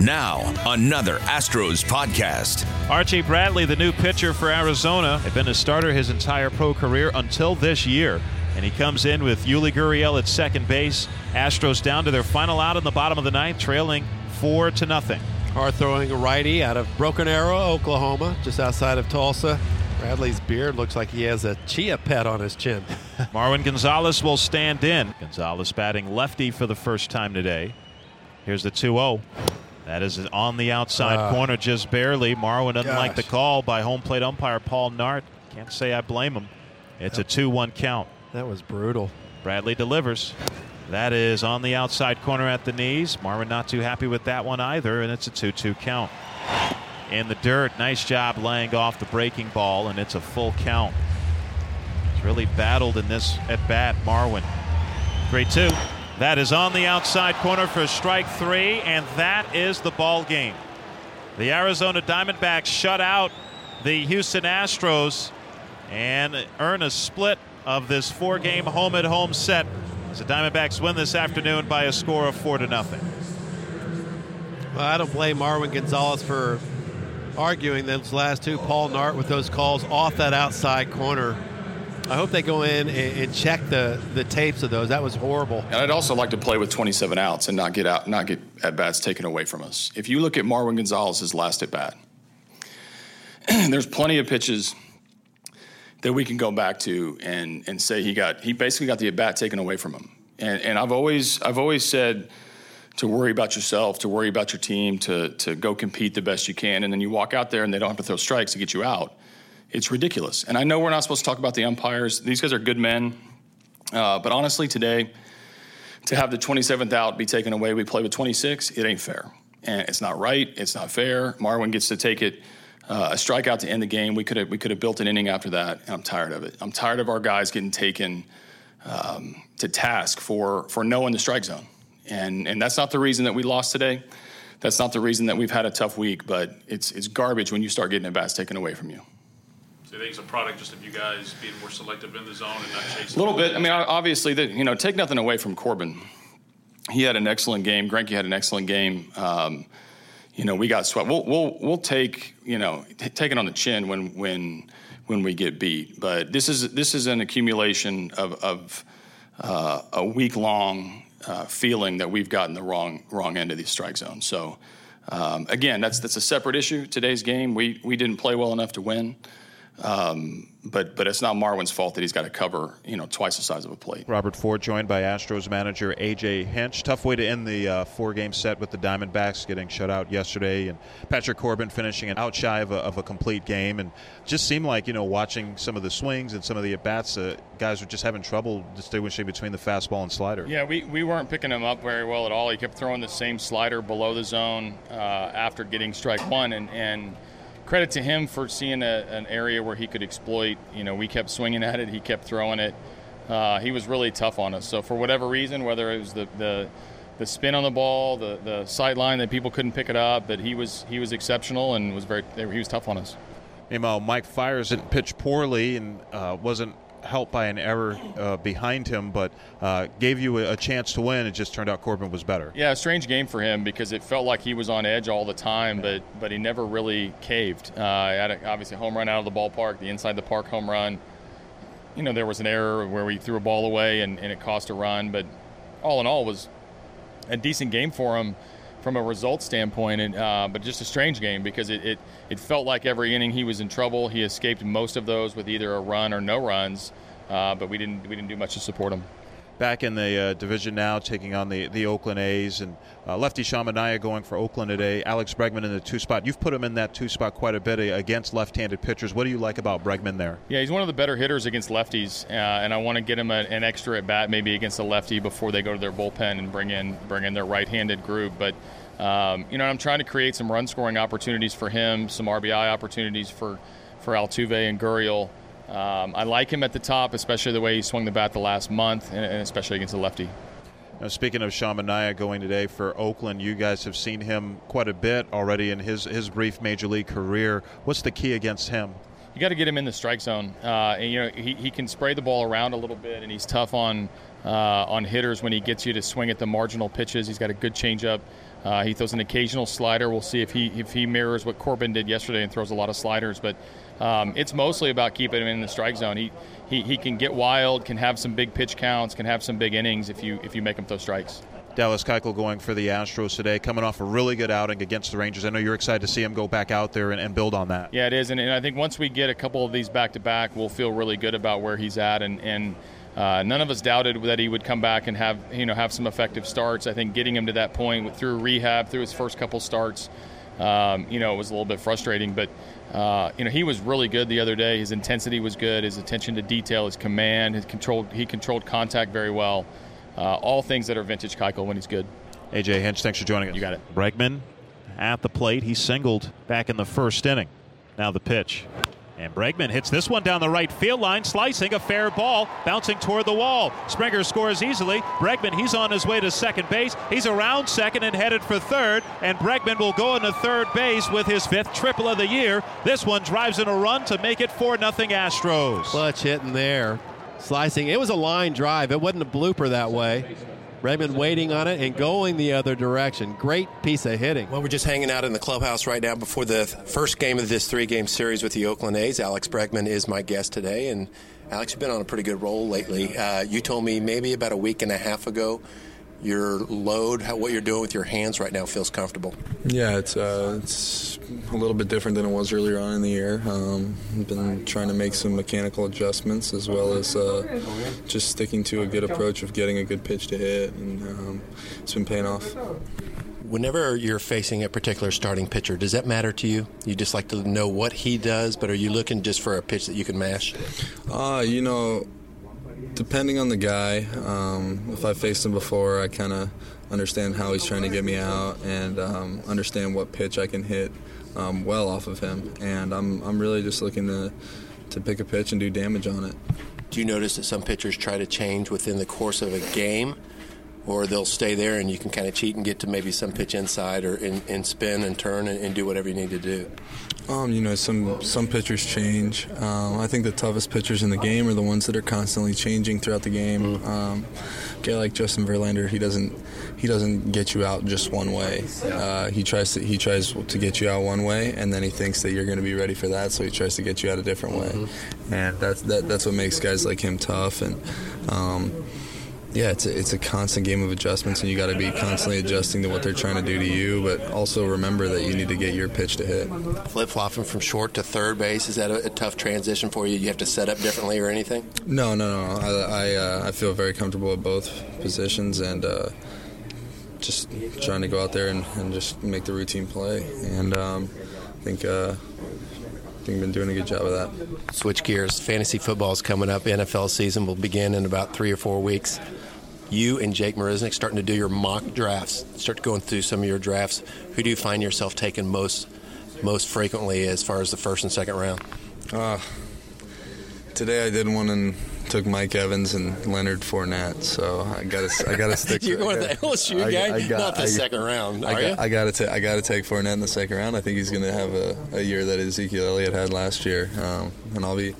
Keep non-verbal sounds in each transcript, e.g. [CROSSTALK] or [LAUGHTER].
Now, another Astros podcast. Archie Bradley, the new pitcher for Arizona, had been a starter his entire pro career until this year. And he comes in with Yuli Gurriel at second base. Astros down to their final out in the bottom of the ninth, trailing four to nothing. Hard throwing righty out of Broken Arrow, Oklahoma, just outside of Tulsa. Bradley's beard looks like he has a chia pet on his chin. [LAUGHS] Marwin Gonzalez will stand in. Gonzalez batting lefty for the first time today. Here's the 2 0. That is on the outside uh, corner, just barely. Marwin doesn't gosh. like the call by home plate umpire Paul Nauert. Can't say I blame him. It's a 2 1 count. That was brutal. Bradley delivers. That is on the outside corner at the knees. Marwin not too happy with that one either, and it's a 2 2 count. In the dirt, nice job laying off the breaking ball, and it's a full count. He's really battled in this at bat, Marwin. Great two. That is on the outside corner for strike three, and that is the ball game. The Arizona Diamondbacks shut out the Houston Astros and earn a split of this four-game home-at-home set as the Diamondbacks win this afternoon by a score of four to nothing. Well, I don't blame Marwin Gonzalez for arguing those last two. Paul Nauert with those calls off that outside corner. I hope they go in and, and, check the, the tapes of those. That was horrible. And I'd also like to play with 27 outs and not get out, not get at bats taken away from us. If you look at Marwin Gonzalez's last at bat, [CLEARS THROAT] there's plenty of pitches that we can go back to and and say he got he basically got the at bat taken away from him. And and I've always I've always said to worry about yourself, to worry about your team, to to go compete the best you can, and then you walk out there and they don't have to throw strikes to get you out. It's ridiculous. And I know we're not supposed to talk about the umpires. These guys are good men, uh, but honestly, today to have the 27th out be taken away, we play with 26. It ain't fair, and it's not right. It's not fair. Marwin gets to take it uh, a strikeout to end the game. We could have we could have built an inning after that, and I'm tired of it. I'm tired of our guys getting taken um, to task for for knowing the strike zone, and and that's not the reason that we lost today. That's not the reason that we've had a tough week. But it's it's garbage when you start getting at bats taken away from you. So you think it's a product just of you guys being more selective in the zone and not chasing? A little bit. I mean, obviously, that you know, take nothing away from Corbin. He had an excellent game. Greinke had an excellent game. Um, you know, we got swept. We'll we'll we'll take you know t- take it on the chin when when when we get beat. But this is this is an accumulation of of uh, a week long uh, feeling that we've gotten the wrong wrong end of the strike zone. So. Um, again, that's that's a separate issue. Today's game, we we didn't play well enough to win. Um, but but it's not Marwin's fault that he's got to cover you know twice the size of a plate. Robert Ford joined by Astros manager AJ Hinch. Tough way to end the uh, four-game set with the Diamondbacks getting shut out yesterday, and Patrick Corbin finishing an out shy of a, of a complete game, and just seemed like you know watching some of the swings and some of the at bats, uh, guys were just having trouble distinguishing between the fastball and slider. Yeah, we, we weren't picking him up very well at all. He kept throwing the same slider below the zone uh, after getting strike one, and and credit to him for seeing a, an area where he could exploit. You know, we kept swinging at it, he kept throwing it. Uh, he was really tough on us. So for whatever reason, whether it was the the, the spin on the ball, the the sight line that people couldn't pick it up, but he was he was exceptional and was very he was tough on us. Meanwhile, Mike Fiers didn't pitch poorly and uh, wasn't helped by an error uh, behind him, but uh, gave you a, chance to win. It just turned out Corbin was better. Yeah, a strange game for him because it felt like he was on edge all the time, but but he never really caved. Uh, had a, obviously home run out of the ballpark, the inside the park home run. You know, there was an error where we threw a ball away and, and it cost a run, but all in all was a decent game for him from a result standpoint, and, uh, but just a strange game because it, it, it, felt like every inning he was in trouble. He escaped most of those with either a run or no runs, uh, but we didn't we didn't do much to support him. Back in the uh, division now, taking on the, the Oakland A's and uh, lefty Sean Manaea going for Oakland today. Alex Bregman in the two spot. You've put him in that two spot quite a bit uh, against left-handed pitchers. What do you like about Bregman there? Yeah, he's one of the better hitters against lefties, uh, and I want to get him a, an extra at bat maybe against a lefty before they go to their bullpen and bring in bring in their right-handed group, but. Um, you know, I'm trying to create some run scoring opportunities for him, some RBI opportunities for, for Altuve and Gurriel. Um, I like him at the top, especially the way he swung the bat the last month, and, and especially against the lefty. Now, speaking of Sean Manaea going today for Oakland, you guys have seen him quite a bit already in his, his brief major league career. What's the key against him? You got to get him in the strike zone. Uh, and, you know, he, he can spray the ball around a little bit, and he's tough on uh, on hitters when he gets you to swing at the marginal pitches. He's got a good changeup. Uh, he throws an occasional slider. We'll see if he if he mirrors what Corbin did yesterday and throws a lot of sliders. But um, it's mostly about keeping him in the strike zone. He, he he can get wild, can have some big pitch counts, can have some big innings if you if you make him throw strikes. Dallas Keuchel going for the Astros today, coming off a really good outing against the Rangers. I know you're excited to see him go back out there and, and build on that. Yeah, it is, and, and, I think once we get a couple of these back to back, we'll feel really good about where he's at, and and uh, none of us doubted that he would come back and have you know have some effective starts. I think getting him to that point through rehab, through his first couple starts, um, you know, it was a little bit frustrating, but. Uh, you know, he was really good the other day. His intensity was good. His attention to detail, his command, his controlled. He controlled contact very well. Uh, all things that are vintage Keuchel when he's good. AJ Hinch, thanks for joining us. You got it. Bregman at the plate. He singled back in the first inning. Now the pitch. And Bregman hits this one down the right field line, slicing a fair ball, bouncing toward the wall. Springer scores easily. Bregman, he's on his way to second base. He's around second and headed for third. And Bregman will go into third base with his fifth triple of the year. This one drives in a run to make it 4 0 Astros. Clutch hitting there. Slicing. It was a line drive. It wasn't a blooper that way. Bregman waiting on it and going the other direction. Great piece of hitting. Well, we're just hanging out in the clubhouse right now before the first game of this three game series with the Oakland A's. Alex Bregman is my guest today. And Alex, you've been on a pretty good roll lately. Uh, you told me maybe about a week and a half ago your load, how, what you're doing with your hands right now feels comfortable. Yeah, it's uh, it's a little bit different than it was earlier on in the year. Um, I've been trying to make some mechanical adjustments as well as uh, just sticking to a good approach of getting a good pitch to hit, and um, it's been paying off. Whenever you're facing a particular starting pitcher, does that matter to you? You just like to know what he does, but are you looking just for a pitch that you can mash? Uh, you know, depending on the guy, um, if I faced him before, I kind of understand how he's trying to get me out and um, understand what pitch I can hit um, well off of him. And I'm, I'm really just looking to, to pick a pitch and do damage on it. Do you notice that some pitchers try to change within the course of a game? Or they'll stay there and you can kind of cheat and get to maybe some pitch inside or in, in spin and turn and, and do whatever you need to do. Um, you know, some some pitchers change. Um, I think the toughest pitchers in the game are the ones that are constantly changing throughout the game. Mm-hmm. Um, a guy like Justin Verlander, he doesn't he doesn't get you out just one way. Uh, he tries to he tries to get you out one way, and then he thinks that you're going to be ready for that, so he tries to get you out a different way. Mm-hmm. And that's that, that's what makes guys like him tough. And um, yeah, it's a, it's a constant game of adjustments, and you got to be constantly adjusting to what they're trying to do to you. But also remember that you need to get your pitch to hit. Flip flopping from short to third base is that a, a, tough transition for you? You have to set up differently or anything? No, no, no. I I, uh, I feel very comfortable at both positions, and uh, just trying to go out there and, and, just make the routine play. And um, I think. Uh, I think been doing a good job of that. Switch gears. Fantasy football is coming up. NFL season will begin in about three or four weeks you and Jake Marisnick starting to do your mock drafts, start going through some of your drafts. Who do you find yourself taking most most frequently as far as the first and second round? Uh, today I did one and took Mike Evans and Leonard Fournette, so I got to I got to [LAUGHS] stick. You're going to the LSU I, guy, I got, not the I, second round. I got, I got to I got to take Fournette in the second round. I think he's going to have a, a year that Ezekiel Elliott had last year, um, and I'll be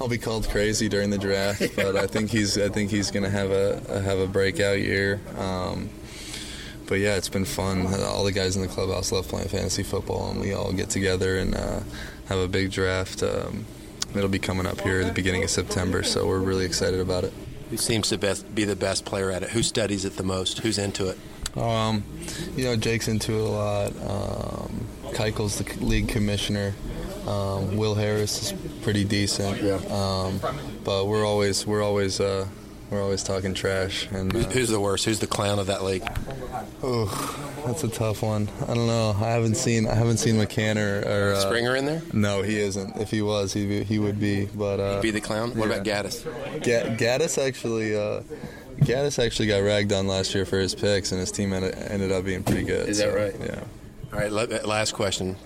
I'll be called crazy during the draft, [LAUGHS] but I think he's I think he's going to have a, a, have a breakout year. Um, but yeah, it's been fun. All the guys in the clubhouse love playing fantasy football, and we all get together and uh, have a big draft. Um, it'll be coming up here at the beginning of September, so we're really excited about it. Who seems to best, be the best player at it? Who studies it the most? Who's into it? Um, you know, Jake's into it a lot. Um, Keuchel's the league commissioner. Um, Will Harris is pretty decent. Yeah. Um, but we're always we're always uh, we're always talking trash. And uh, who's the worst? Who's the clown of that league? Oh, that's a tough one. I don't know. I haven't seen I haven't seen McCann or, or uh, Springer in there. No, he isn't. If he was, he he would be. But uh, He'd be the clown. What yeah. about Gattis? Ga- Gattis actually. Uh, Gattis actually got ragged on last year for his picks, and his team ended up being pretty good. Is that right? Yeah. All right. Last question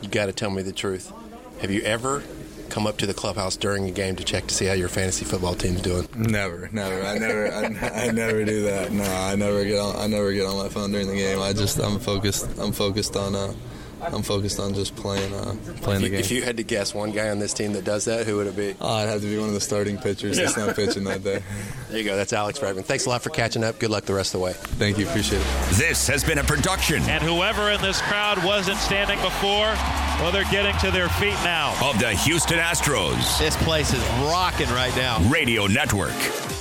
you got to tell me the truth. Have you ever come up to the clubhouse during a game to check to see how your fantasy football team's doing? Never, never. I never, I, I, never do that. No, I never get on. I never get on my phone during the game. I just, I'm focused. I'm focused on, uh, I'm focused on just playing uh, playing the game. If you had to guess one guy on this team that does that, who would it be? Oh, I'd have to be one of the starting pitchers that's not pitching that day. [LAUGHS] There you go. That's Alex Bregman. Thanks a lot for catching up. Good luck the rest of the way. Thank you. Appreciate it. This has been a production And whoever in this crowd wasn't standing before, well, they're getting to their feet now. of the Houston Astros This place is rocking right now. Radio Network.